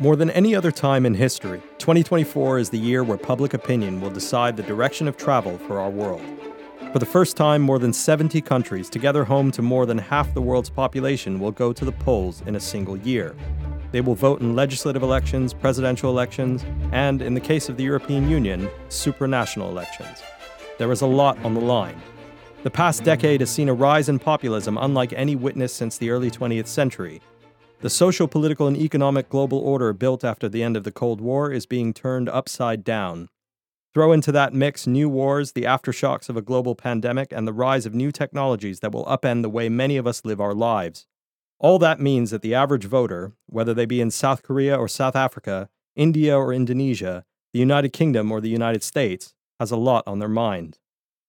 More than any other time in history, 2024 is the year where public opinion will decide the direction of travel for our world. For the first time, more than 70 countries, together home to more than half the world's population, will go to the polls in a single year. They will vote in legislative elections, presidential elections, and, in the case of the European Union, supranational elections. There is a lot on the line. The past decade has seen a rise in populism unlike any witnessed since the early 20th century, the social, political, and economic global order built after the end of the Cold War is being turned upside down. Throw into that mix new wars, the aftershocks of a global pandemic, and the rise of new technologies that will upend the way many of us live our lives. All that means that the average voter, whether they be in South Korea or South Africa, India or Indonesia, the United Kingdom or the United States, has a lot on their mind.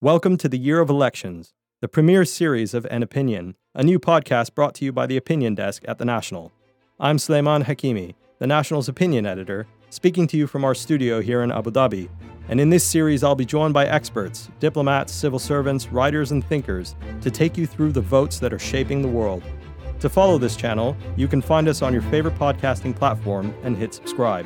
Welcome to the Year of Elections, the premier series of An Opinion, a new podcast brought to you by the Opinion Desk at The National. I'm Sulaiman Hakemy, The National's opinion editor, speaking to you from our studio here in Abu Dhabi. And in this series, I'll be joined by experts, diplomats, civil servants, writers, and thinkers to take you through the votes that are shaping the world. To follow this channel, you can find us on your favorite podcasting platform and hit subscribe.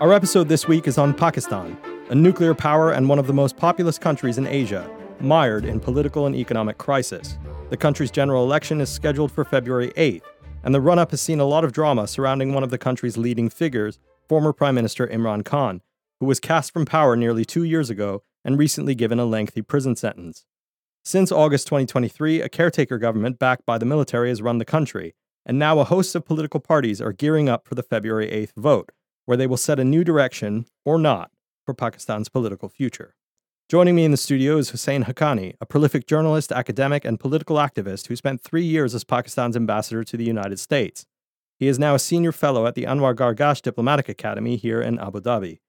Our episode this week is on Pakistan, a nuclear power and one of the most populous countries in Asia, mired in political and economic crisis. The country's general election is scheduled for February 8th, and the run up has seen a lot of drama surrounding one of the country's leading figures, former Prime Minister Imran Khan, who was cast from power nearly two years ago and recently given a lengthy prison sentence. Since August 2023, a caretaker government backed by the military has run the country, and now a host of political parties are gearing up for the February 8th vote, where they will set a new direction, or not, for Pakistan's political future. Joining me in the studio is Husain Haqqani, a prolific journalist, academic, and political activist who spent three years as Pakistan's ambassador to the United States. He is now a senior fellow at the Anwar Gargash Diplomatic Academy here in Abu Dhabi.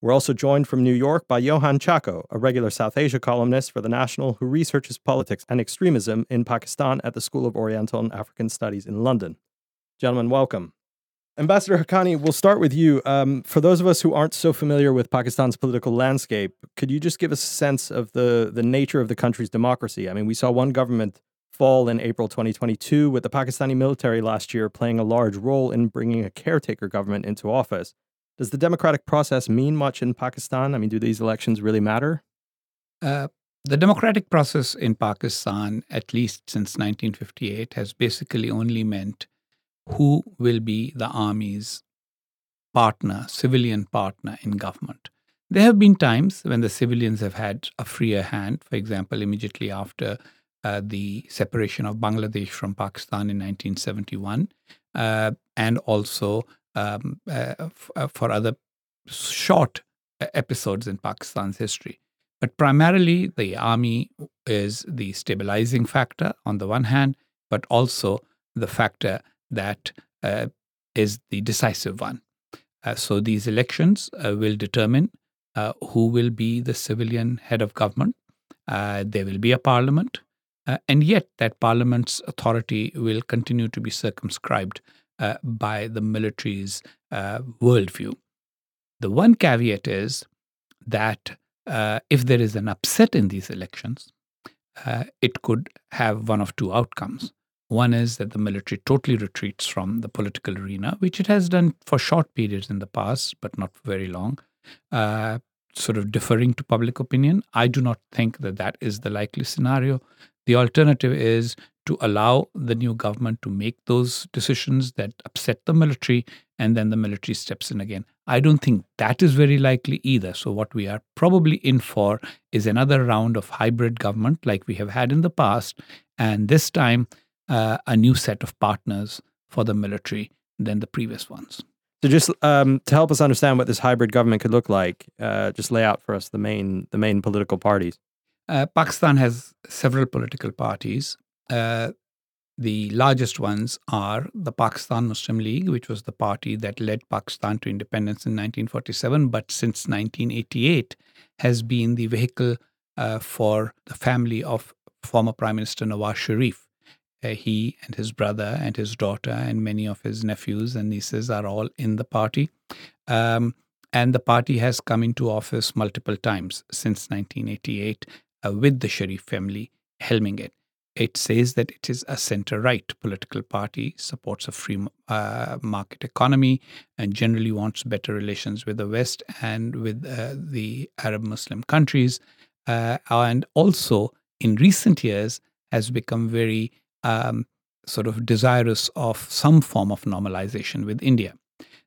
We're also joined from New York by Johann Chacko, a regular South Asia columnist for The National who researches politics and extremism in Pakistan at the School of Oriental and African Studies in London. Gentlemen, welcome. Ambassador Haqqani, we'll start with you. Um, for those of us who aren't so familiar with Pakistan's political landscape, could you just give us a sense of the, the nature of the country's democracy? I mean, we saw one government fall in April 2022, with the Pakistani military last year playing a large role in bringing a caretaker government into office. Does the democratic process mean much in Pakistan? I mean, do these elections really matter? Uh, the democratic process in Pakistan, at least since 1958, has basically only meant who will be the army's partner, civilian partner in government. There have been times when the civilians have had a freer hand, for example, immediately after uh, the separation of Bangladesh from Pakistan in 1971, uh, and also um, uh, f- uh, for other short uh, episodes in Pakistan's history. But primarily, the army is the stabilizing factor on the one hand, but also the factor that uh, is the decisive one. Uh, so these elections uh, will determine uh, who will be the civilian head of government. Uh, there will be a parliament, uh, and yet that parliament's authority will continue to be circumscribed by the military's worldview. The one caveat is that if there is an upset in these elections, it could have one of two outcomes. One is that the military totally retreats from the political arena, which it has done for short periods in the past, but not very long, uh, sort of deferring to public opinion. I do not think that that is the likely scenario. The alternative is to allow the new government to make those decisions that upset the military, and then the military steps in again. I don't think that is very likely either. So, what we are probably in for is another round of hybrid government like we have had in the past. And this time, uh, a new set of partners for the military than the previous ones. So, just um, to help us understand what this hybrid government could look like, uh, just lay out for us the main the main political parties. Uh, Pakistan has several political parties. Uh, the largest ones are the Pakistan Muslim League, which was the party that led Pakistan to independence in 1947, but since 1988 has been the vehicle uh, for the family of former Prime Minister Nawaz Sharif. He and his brother and his daughter and many of his nephews and nieces are all in the party. Um, and the party has come into office multiple times since 1988 uh, with the Sharif family helming it. It says that it is a center right political party, supports a free uh, market economy, and generally wants better relations with the West and with uh, the Arab Muslim countries. Uh, and also, in recent years, has become very um, sort of desirous of some form of normalization with India.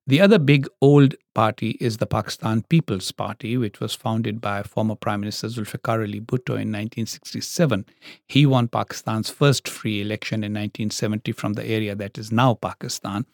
The other big old party is the Pakistan People's Party, which was founded by former Prime Minister Zulfikar Ali Bhutto in 1967. He won Pakistan's first free election in 1970 from the area that is now Pakistan.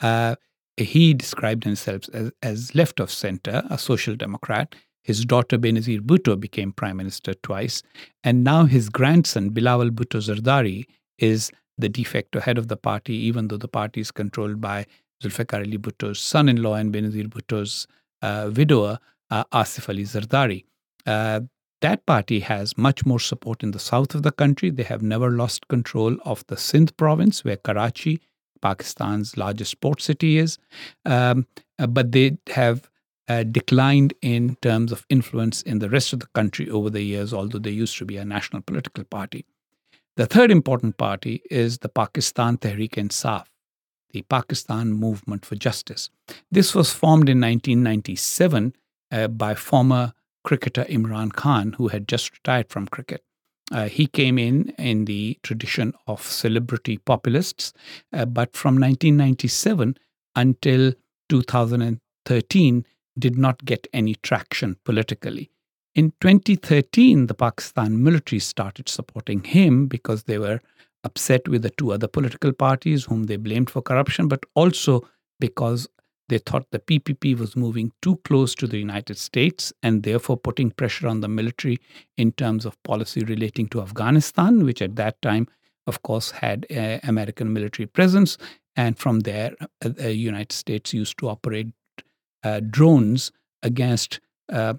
Uh, he described himself as, as left of center, a social democrat. His daughter Benazir Bhutto became prime minister twice, and now his grandson Bilawal Bhutto Zardari is the de facto head of the party, even though the party is controlled by Zulfikar Ali Bhutto's son in law and Benazir Bhutto's uh, widower, uh, Asif Ali Zardari. Uh, that party has much more support in the south of the country. They have never lost control of the Sindh province, where Karachi, Pakistan's largest port city, is. Um, uh, but they have uh, declined in terms of influence in the rest of the country over the years, although they used to be a national political party. The third important party is the Pakistan Tehreek-e-Insaf, the Pakistan Movement for Justice. This was formed in 1997 uh, by former cricketer Imran Khan, who had just retired from cricket. Uh, he came in in the tradition of celebrity populists, uh, but from 1997 until 2013 did not get any traction politically. In 2013, the Pakistan military started supporting him because they were upset with the two other political parties whom they blamed for corruption, but also because they thought the PPP was moving too close to the United States and therefore putting pressure on the military in terms of policy relating to Afghanistan, which at that time, of course, had American military presence. And from there, uh, the United States used to operate uh, drones against uh,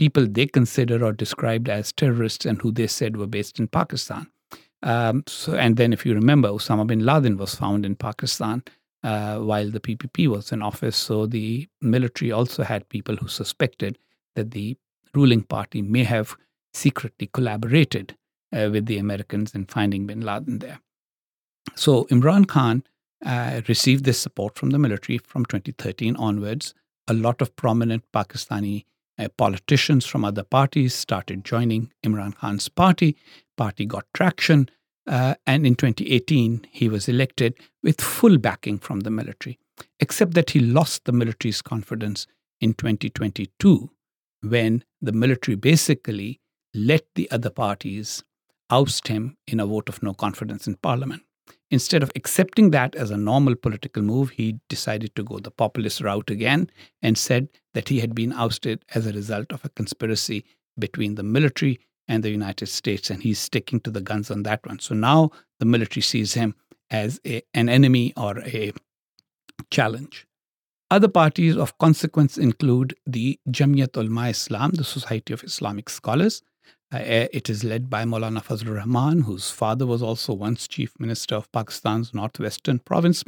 people they consider or described as terrorists and who they said were based in Pakistan. Um, so, and then, if you remember, Osama bin Laden was found in Pakistan uh, while the PPP was in office. So the military also had people who suspected that the ruling party may have secretly collaborated uh, with the Americans in finding bin Laden there. So Imran Khan uh, received this support from the military from 2013 onwards. A lot of prominent Pakistani politicians from other parties started joining Imran Khan's party. Party got traction. Uh, and in 2018, he was elected with full backing from the military, except that he lost the military's confidence in 2022 when the military basically let the other parties oust him in a vote of no confidence in parliament. Instead of accepting that as a normal political move, he decided to go the populist route again and said that he had been ousted as a result of a conspiracy between the military and the United States, and he's sticking to the guns on that one. So now the military sees him as a, an enemy or a challenge. Other parties of consequence include the Islam, the Society of Islamic Scholars, it is led by Maulana Fazlur Rahman, whose father was also once chief minister of Pakistan's northwestern province.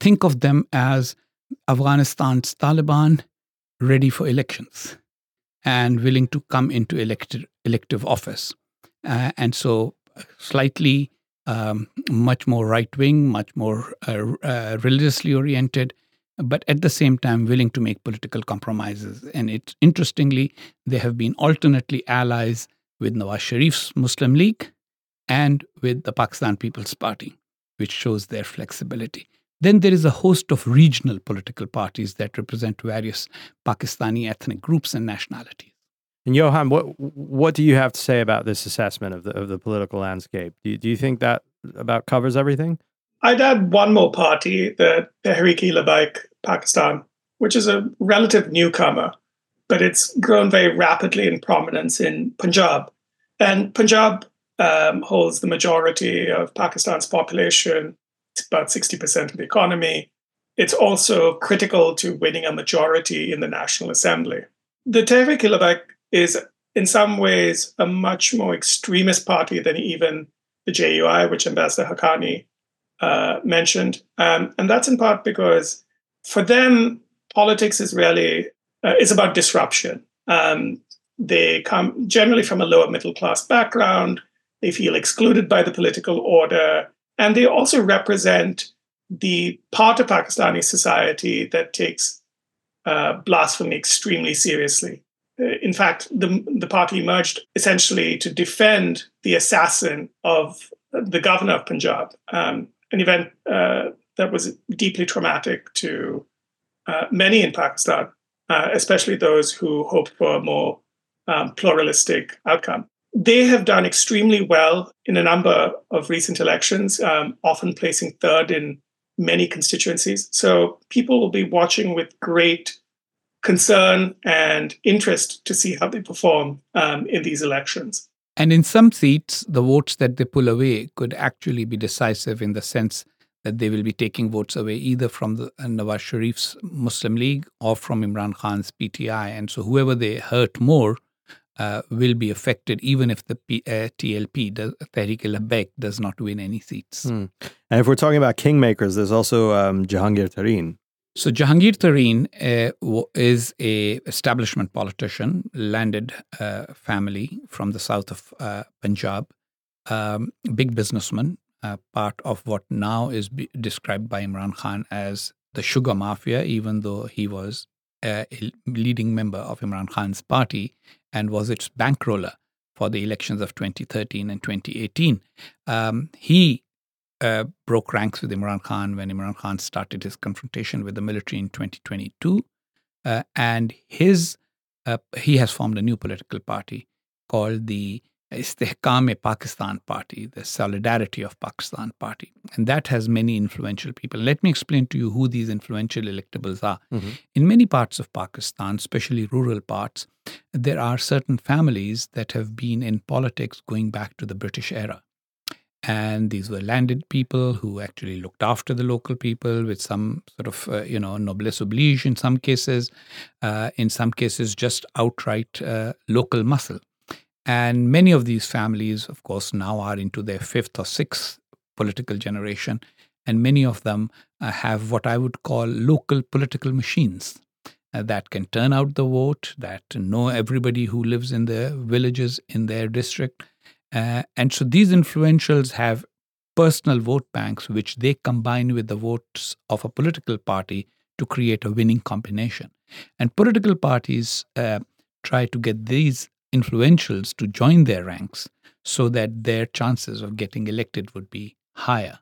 Think of them as Afghanistan's Taliban ready for elections and willing to come into elected, elective office. Uh, and so, uh, slightly um, much more right wing, much more uh, uh, religiously oriented, but at the same time willing to make political compromises. And it interestingly, they have been alternately allies with Nawaz Sharif's Muslim League and with the Pakistan People's Party, which shows their flexibility. Then there is a host of regional political parties that represent various Pakistani ethnic groups and nationalities. And Johann, what what do you have to say about this assessment of the of the political landscape? Do you, do you think that about covers everything? I'd add one more party, the Tehreek-e-Labbaik Pakistan, which is a relative newcomer, but it's grown very rapidly in prominence in Punjab. And Punjab um, holds the majority of Pakistan's population. It's about 60% of the economy. It's also critical to winning a majority in the National Assembly. The Tehreek-e-Labbaik is, in some ways, a much more extremist party than even the JUI, which Ambassador Haqqani uh, mentioned. Um, and that's in part because for them, politics is really uh, is about disruption. Um, they come generally from a lower middle class background. They feel excluded by the political order. And they also represent the part of Pakistani society that takes uh, blasphemy extremely seriously. Uh, in fact, the, the party emerged essentially to defend the assassin of the governor of Punjab, um, an event uh, that was deeply traumatic to uh, many in Pakistan, uh, especially those who hoped for a more um, pluralistic outcome. They have done extremely well in a number of recent elections, um, often placing third in many constituencies. So people will be watching with great concern and interest to see how they perform um, in these elections. And in some seats, the votes that they pull away could actually be decisive in the sense that they will be taking votes away either from the uh, Nawaz Sharif's Muslim League or from Imran Khan's PTI. And so whoever they hurt more uh, will be affected, even if the P- uh, TLP, the Tehreek Labbaik, does not win any seats. Hmm. And if we're talking about kingmakers, there's also um, Jahangir Tareen. So Jahangir Tareen uh, is a establishment politician, landed uh, family from the south of uh, Punjab, um, big businessman, uh, part of what now is described by Imran Khan as the sugar mafia, even though he was a leading member of Imran Khan's party and was its bankroller for the elections of 2013 and 2018. Um, he uh, broke ranks with Imran Khan when Imran Khan started his confrontation with the military in 2022. Uh, and his uh, he has formed a new political party called the Istehkam Pakistan Party, the Solidarity of Pakistan Party. And that has many influential people. Let me explain to you who these influential electables are. Mm-hmm. In many parts of Pakistan, especially rural parts, there are certain families that have been in politics going back to the British era. And these were landed people who actually looked after the local people with some sort of, uh, you know, noblesse oblige in some cases, uh, in some cases, just outright uh, local muscle. And many of these families, of course, now are into their fifth or sixth political generation. And many of them uh, have what I would call local political machines uh, that can turn out the vote, that know everybody who lives in the villages in their district. Uh, and so these influentials have personal vote banks, which they combine with the votes of a political party to create a winning combination. And political parties uh, try to get these influentials to join their ranks so that their chances of getting elected would be higher.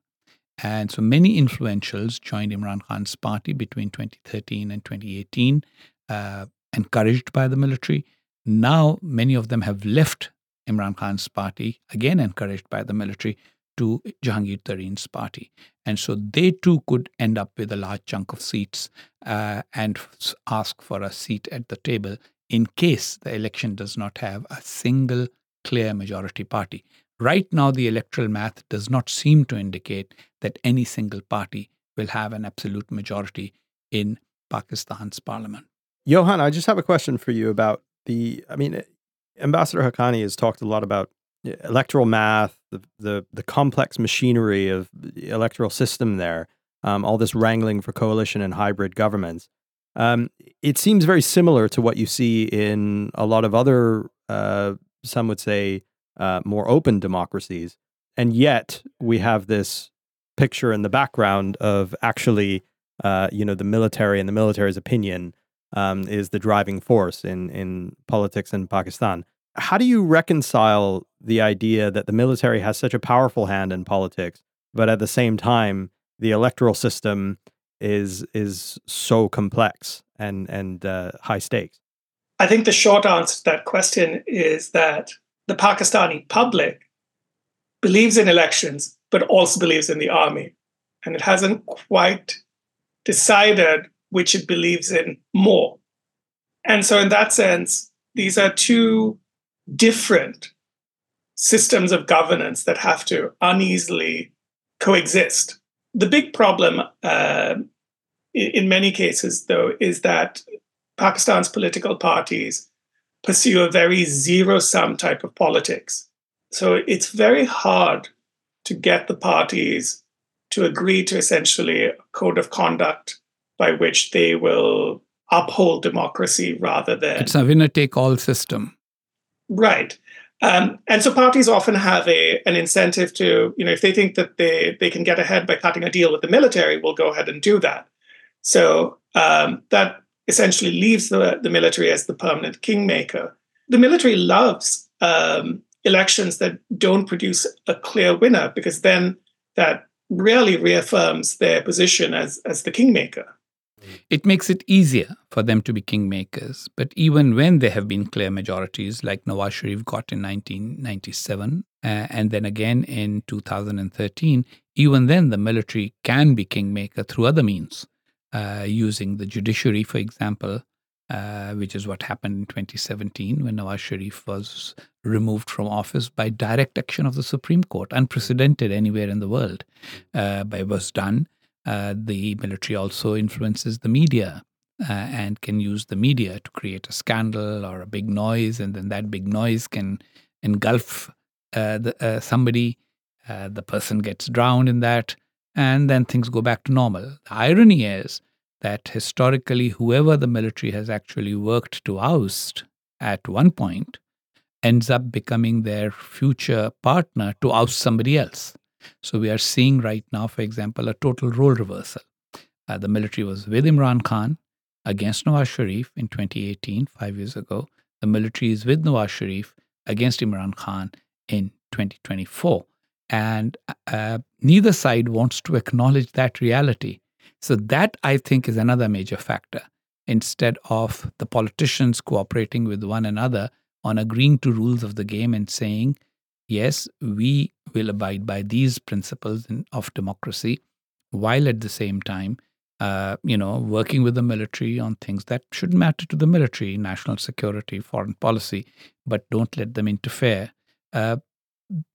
And so many influentials joined Imran Khan's party between 2013 and 2018, uh, encouraged by the military. Now, many of them have left Imran Khan's party, again encouraged by the military, to Jahangir Tareen's party. And so they too could end up with a large chunk of seats uh, and ask for a seat at the table in case the election does not have a single clear majority party. Right now, the electoral math does not seem to indicate that any single party will have an absolute majority in Pakistan's parliament. Johann, I just have a question for you about the. I mean, Ambassador Haqqani has talked a lot about electoral math, the the, the complex machinery of the electoral system there, um, all this wrangling for coalition and hybrid governments. Um, it seems very similar to what you see in a lot of other, uh, some would say, uh, more open democracies. And yet we have this picture in the background of actually, uh, you know, the military and the military's opinion um, is the driving force in, in politics in Pakistan. How do you reconcile the idea that the military has such a powerful hand in politics, but at the same time, the electoral system is is so complex and and uh, high stakes? I think the short answer to that question is that the Pakistani public believes in elections, but also believes in the army, and it hasn't quite decided which it believes in more. And so, in that sense, these are two different systems of governance that have to uneasily coexist. The big problem uh, in many cases, though, is that Pakistan's political parties pursue a very zero sum type of politics. So it's very hard to get the parties to agree to essentially a code of conduct by which they will uphold democracy rather than. It's a winner take all system. Right. Um, and so parties often have a an incentive to, you know, if they think that they they can get ahead by cutting a deal with the military, we'll go ahead and do that. So um, that essentially leaves the, the military as the permanent kingmaker. The military loves um, elections that don't produce a clear winner because then that really reaffirms their position as, as the kingmaker. It makes it easier for them to be kingmakers. But even when there have been clear majorities, like Nawaz Sharif got in 1997, uh, and then again in 2013, even then the military can be kingmaker through other means, uh, using the judiciary, for example, uh, which is what happened in 2017 when Nawaz Sharif was removed from office by direct action of the Supreme Court, unprecedented anywhere in the world. Uh, was done uh, the military also influences the media uh, and can use the media to create a scandal or a big noise, and then that big noise can engulf uh, the, uh, somebody. Uh, the person gets drowned in that, and then things go back to normal. The irony is that historically, whoever the military has actually worked to oust at one point ends up becoming their future partner to oust somebody else. So we are seeing right now, for example, a total role reversal. Uh, the military was with Imran Khan against Nawaz Sharif in 2018, five years ago. The military is with Nawaz Sharif against Imran Khan in 2024. And uh, neither side wants to acknowledge that reality. So, that I think is another major factor. Instead of the politicians cooperating with one another on agreeing to rules of the game and saying, yes, we will abide by these principles of democracy, while at the same time, uh, you know, working with the military on things that should matter to the military, national security, foreign policy, but don't let them interfere. Uh,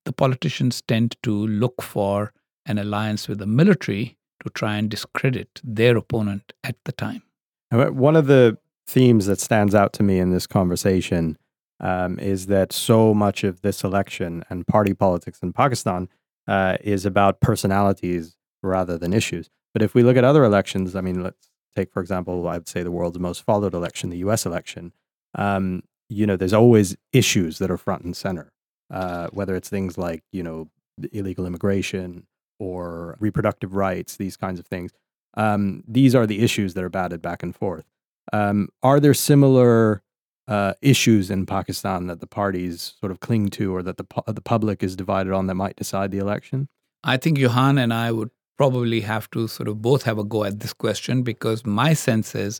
the politicians tend to look for an alliance with the military to try and discredit their opponent at the time. One of the themes that stands out to me in this conversation um, is that so much of this election and party politics in Pakistan uh, is about personalities rather than issues. But if we look at other elections, I mean, let's take, for example, I'd say the world's most followed election, the US election. Um, you know, there's always issues that are front and center, uh, whether it's things like, you know, illegal immigration or reproductive rights, these kinds of things. Um, these are the issues that are batted back and forth. Um, are there similar uh, issues in Pakistan that the parties sort of cling to or that the, pu- the public is divided on that might decide the election? I think Johann and I would probably have to sort of both have a go at this question because my sense is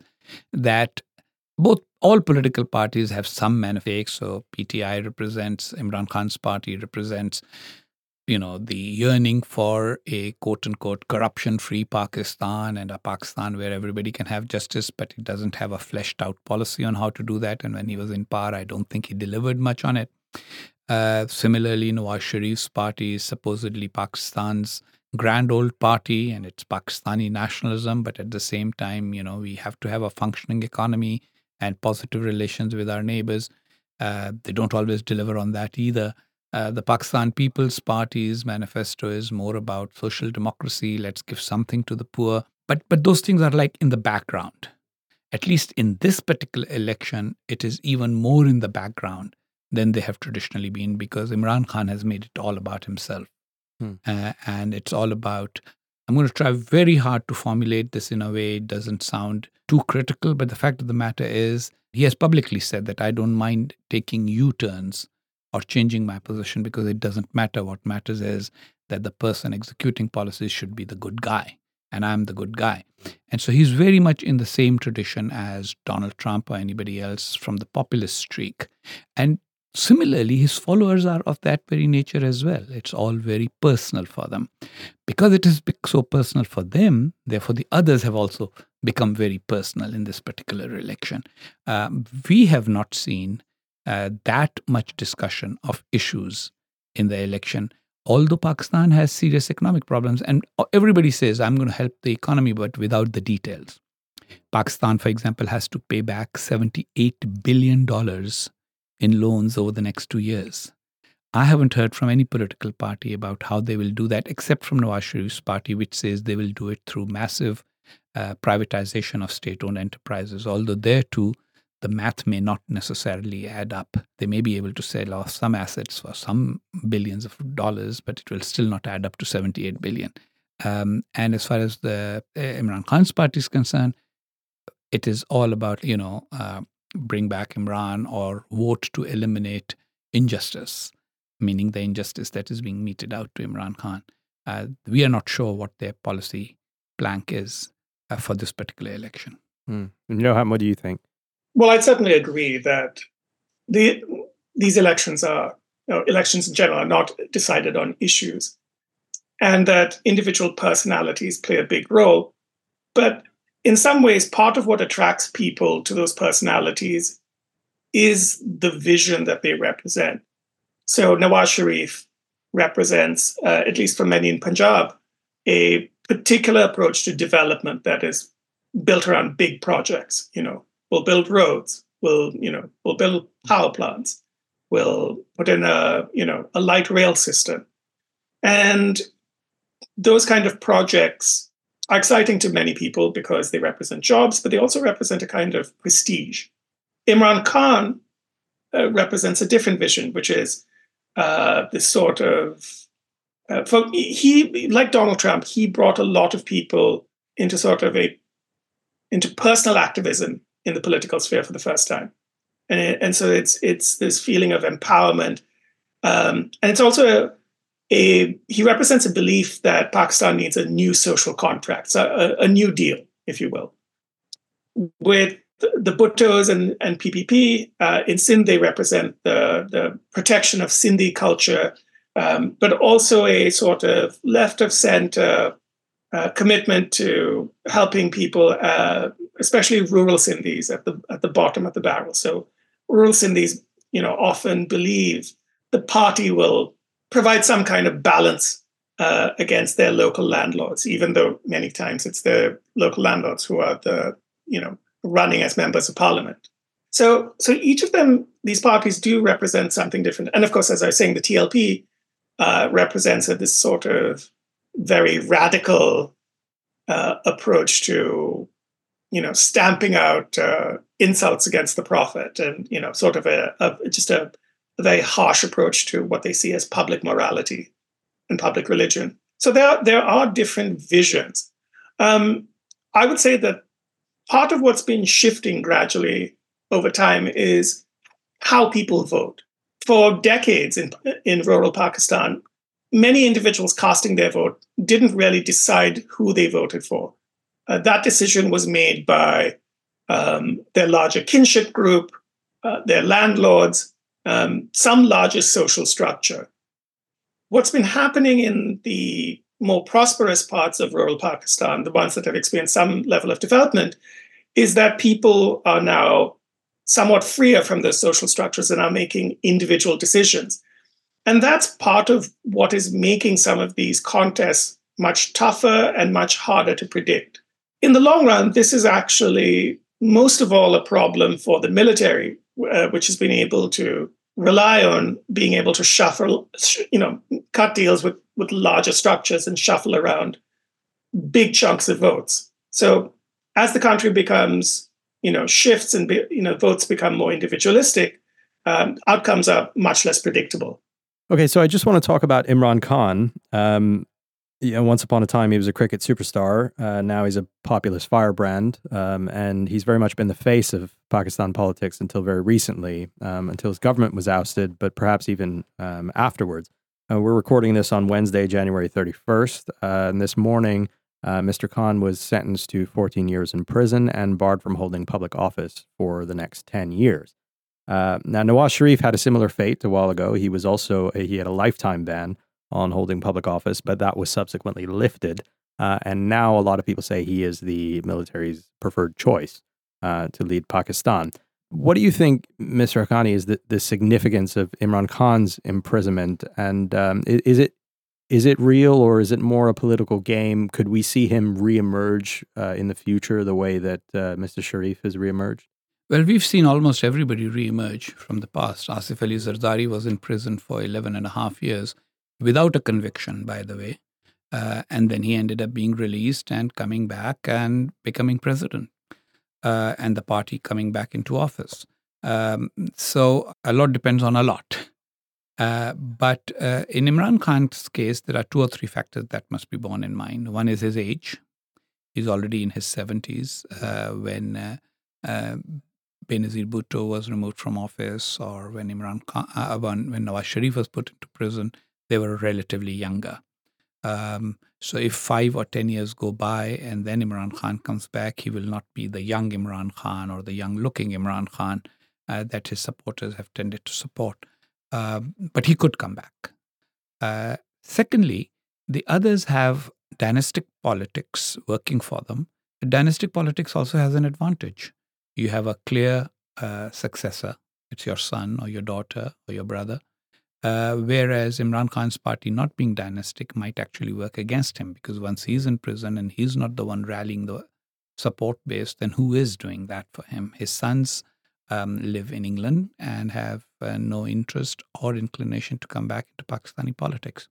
that both all political parties have some manifest. So PTI represents Imran Khan's party represents you know, the yearning for a quote unquote corruption free Pakistan and a Pakistan where everybody can have justice, but it doesn't have a fleshed out policy on how to do that. And when he was in power, I don't think he delivered much on it. Uh, similarly, Nawaz Sharif's party is supposedly Pakistan's grand old party and it's Pakistani nationalism, but at the same time, you know, we have to have a functioning economy and positive relations with our neighbors. Uh, they don't always deliver on that either. Uh, the Pakistan People's Party's manifesto is more about social democracy. Let's give something to the poor. But but those things are like in the background. At least in this particular election, it is even more in the background than they have traditionally been because Imran Khan has made it all about himself. Hmm. Uh, and it's all about, I'm going to try very hard to formulate this in a way it doesn't sound too critical. But the fact of the matter is, he has publicly said that I don't mind taking U turns or changing my position because it doesn't matter. What matters is that the person executing policies should be the good guy, and I'm the good guy. And so he's very much in the same tradition as Donald Trump or anybody else from the populist streak. And similarly, his followers are of that very nature as well. It's all very personal for them. Because it is so personal for them, therefore, the others have also become very personal in this particular election. Um, we have not seen uh, that much discussion of issues in the election. Although Pakistan has serious economic problems, and everybody says, I'm going to help the economy, but without the details. Pakistan, for example, has to pay back $78 billion in loans over the next two years. I haven't heard from any political party about how they will do that, except from Nawaz Sharif's party, which says they will do it through massive uh, privatization of state owned enterprises, although there too, the math may not necessarily add up. They may be able to sell off some assets for some billions of dollars, but it will still not add up to 78 billion. Um, and as far as the uh, Imran Khan's party is concerned, it is all about, you know, uh, bring back Imran or vote to eliminate injustice, meaning the injustice that is being meted out to Imran Khan. Uh, we are not sure what their policy plank is uh, for this particular election. Mm. Johann, what do you think? Well, I'd certainly agree that the these elections are elections in general are not decided on issues, and that individual personalities play a big role. But in some ways, part of what attracts people to those personalities is the vision that they represent. So Nawaz Sharif represents, uh, at least for many in Punjab, a particular approach to development that is built around big projects. You know, we'll build roads, we'll you know we'll build power plants, we'll put in a you know a light rail system, and those kind of projects are exciting to many people because they represent jobs, but they also represent a kind of prestige. Imran Khan uh, represents a different vision, which is uh, this sort of uh, for, he like Donald Trump, he brought a lot of people into sort of a into personal activism in the political sphere for the first time, and it, and so it's it's this feeling of empowerment, um, and it's also a, a, he represents a belief that Pakistan needs a new social contract, so a, a new deal, if you will, with the, Bhuttos and, and PPP uh, in Sindh, they represent the, the protection of Sindhi culture, um, but also a sort of left of center uh, commitment to helping people, uh, especially rural Sindhis, at the at the bottom of the barrel. So rural Sindhis, you know, often believe the party will provide some kind of balance uh, against their local landlords, even though many times it's the local landlords who are the you know running as members of parliament. So, so each of them, these parties do represent something different. And of course, as I was saying, the TLP uh, represents this sort of very radical uh, approach to, you know, stamping out uh, insults against the prophet, and you know, sort of a, a just a, a, very harsh approach to what they see as public morality and public religion. So there, there are different visions. Um, I would say that part of what's been shifting gradually over time is how people vote. For decades in, in rural Pakistan, many individuals casting their vote didn't really decide who they voted for. Uh, that decision was made by um, their larger kinship group, uh, their landlords, um, some larger social structure. What's been happening in the more prosperous parts of rural Pakistan, the ones that have experienced some level of development, is that people are now somewhat freer from those social structures and are making individual decisions. And that's part of what is making some of these contests much tougher and much harder to predict. In the long run, this is actually most of all a problem for the military, uh, which has been able to rely on being able to shuffle, you know, cut deals with, with larger structures and shuffle around big chunks of votes. So as the country becomes, you know, shifts and you know votes become more individualistic, um, outcomes are much less predictable. Okay, so I just want to talk about Imran Khan. Um, you know, once upon a time, he was a cricket superstar. Uh, now he's a populist firebrand, um, and he's very much been the face of Pakistan politics until very recently, um, until his government was ousted, but perhaps even um, afterwards. Uh, we're recording this on Wednesday, January 31st, uh, and this morning, uh, Mr. Khan was sentenced to 14 years in prison and barred from holding public office for the next 10 years. Uh, now, Nawaz Sharif had a similar fate a while ago. He was also he had a lifetime ban on holding public office, but that was subsequently lifted. Uh, and now a lot of people say he is the military's preferred choice uh, to lead Pakistan. What do you think, Mr. Haqqani, is the, the significance of Imran Khan's imprisonment? And um, is, it is it real or is it more a political game? Could we see him reemerge uh, in the future the way that uh, Mr. Sharif has reemerged? Well, we've seen almost everybody reemerge from the past. Asif Ali Zardari was in prison for 11 and a half years without a conviction, by the way. Uh, and then he ended up being released and coming back and becoming president. uh, and the party coming back into office. Um, so a lot depends on a lot. Uh, but uh, in Imran Khan's case, there are two or three factors that must be borne in mind. One is his age. He's already in his 70s uh, when uh, Benazir Bhutto was removed from office, or when Imran Khan, when Nawaz Sharif was put into prison, they were relatively younger. Um, so if five or ten years go by and then Imran Khan comes back, he will not be the young Imran Khan or the young-looking Imran Khan uh, that his supporters have tended to support. Uh, but he could come back. Uh, secondly, the others have dynastic politics working for them. Dynastic politics also has an advantage. You have a clear uh, successor. It's your son or your daughter or your brother uh, whereas Imran Khan's party, not being dynastic, might actually work against him because once he's in prison and he's not the one rallying the support base, then who is doing that for him? His sons um, live in England and have uh, no interest or inclination to come back into Pakistani politics.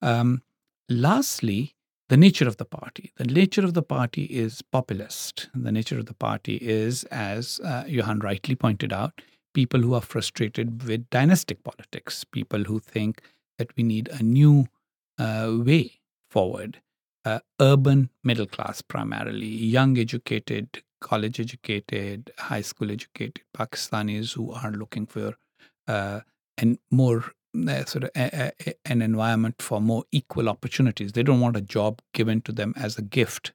Um, lastly, the nature of the party. The nature of the party is populist. The nature of the party is, as uh, Johann rightly pointed out, people who are frustrated with dynastic politics, people who think that we need a new uh, way forward. Uh, urban middle class, primarily, young educated, college educated, high school educated Pakistanis who are looking for uh, and more uh, sort of a, a, an environment for more equal opportunities. They don't want a job given to them as a gift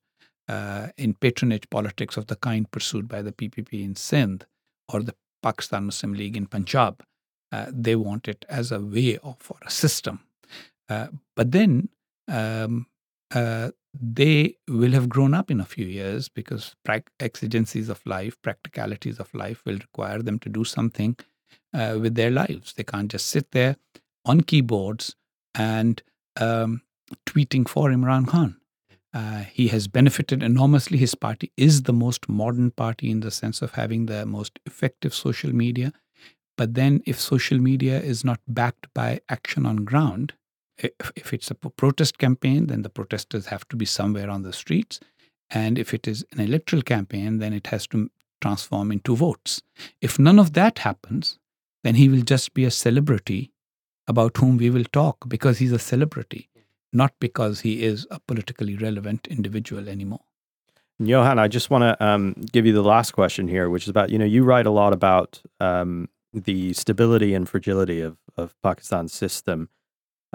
uh, in patronage politics of the kind pursued by the PPP in Sindh or the Pakistan Muslim League in Punjab. Uh, they want it as a way of or a system. Uh, but then um, uh, they will have grown up in a few years because pra- exigencies of life, practicalities of life will require them to do something uh, with their lives. They can't just sit there on keyboards and um, tweeting for Imran Khan. Uh, he has benefited enormously. His party is the most modern party in the sense of having the most effective social media. But then, if social media is not backed by action on ground, if, if it's a protest campaign, then the protesters have to be somewhere on the streets. And if it is an electoral campaign, then it has to transform into votes. If none of that happens, then he will just be a celebrity about whom we will talk because he's a celebrity not because he is a politically relevant individual anymore. Johann, I just want to um, give you the last question here, which is about you know you write a lot about um, the stability and fragility of of Pakistan's system.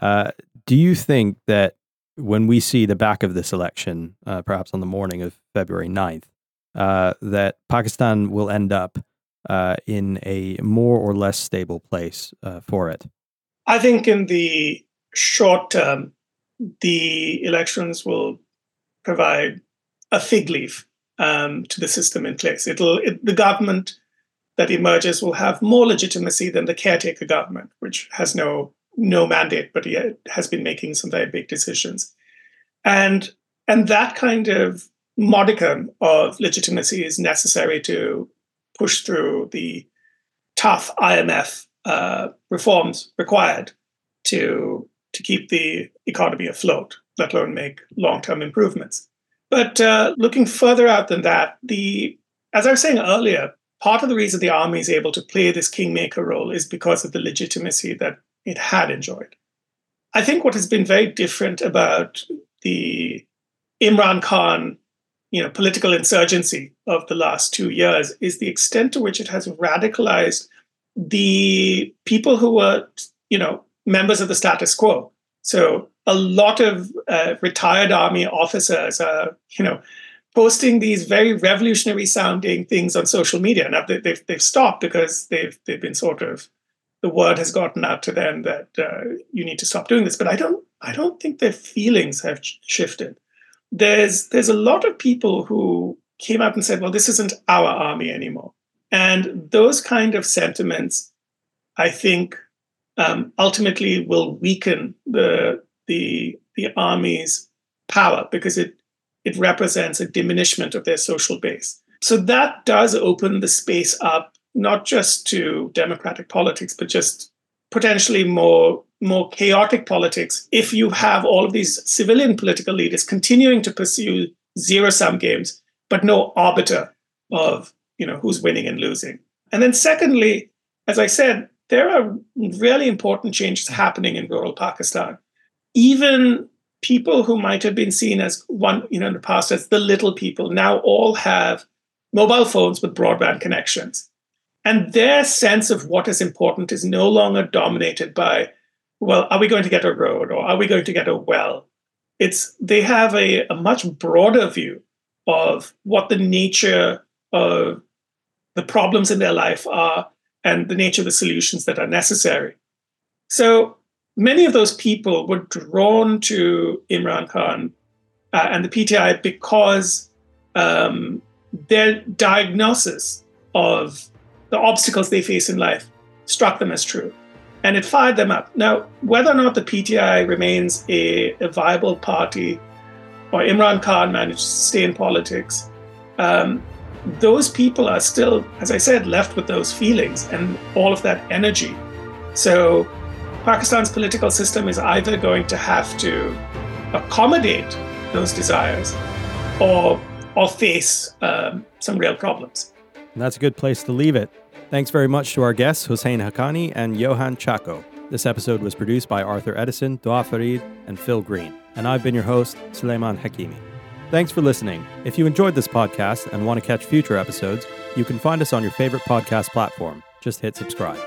Uh, do you think that when we see the back of this election, uh, perhaps on the morning of February 9th, uh, that Pakistan will end up uh, in a more or less stable place uh, for it? I think in the short term, the elections will provide a fig leaf um, to the system in place. It'll it, the government that emerges will have more legitimacy than the caretaker government, which has no no mandate, but yet has been making some very big decisions, and and that kind of modicum of legitimacy is necessary to push through the tough IMF uh, reforms required to to keep the economy afloat, let alone make long term improvements. But uh, looking further out than that, the as I was saying earlier, part of the reason the army is able to play this kingmaker role is because of the legitimacy that it had enjoyed. I think what has been very different about the Imran Khan, you know, political insurgency of the last two years is the extent to which it has radicalized the people who were, you know, members of the status quo. So a lot of uh, retired army officers are, you know, posting these very revolutionary sounding things on social media. Now they've they've stopped because they've they've been sort of the word has gotten out to them that uh, you need to stop doing this. But I don't I don't think their feelings have shifted. There's there's a lot of people who came out and said, well, this isn't our army anymore. And those kind of sentiments, I think, um, ultimately will weaken the the the army's power because it it represents a diminishment of their social base. So that does open the space up not just to democratic politics, but just potentially more more chaotic politics if you have all of these civilian political leaders continuing to pursue zero sum games, but no arbiter of you know who's winning and losing. And then secondly, as I said, there are really important changes happening in rural Pakistan. Even people who might have been seen as one, you know, in the past as the little people now all have mobile phones with broadband connections. And their sense of what is important is no longer dominated by, well, are we going to get a road or are we going to get a well? It's they have a, a much broader view of what the nature of the problems in their life are and the nature of the solutions that are necessary. So many of those people were drawn to Imran Khan uh, and the PTI because um, their diagnosis of the obstacles they face in life struck them as true. And it fired them up. Now, whether or not the PTI remains a, a viable party or Imran Khan managed to stay in politics, um, those people are still, as I said, left with those feelings and all of that energy. So Pakistan's political system is either going to have to accommodate those desires or, or face um, some real problems. And that's a good place to leave it. Thanks very much to our guests, Husain Haqqani and Johann Chacko. This episode was produced by Arthur Edison, Dua Farid, and Phil Green. And I've been your host, Sulaiman Hakemy. Thanks for listening. If you enjoyed this podcast and want to catch future episodes, you can find us on your favorite podcast platform. Just hit subscribe.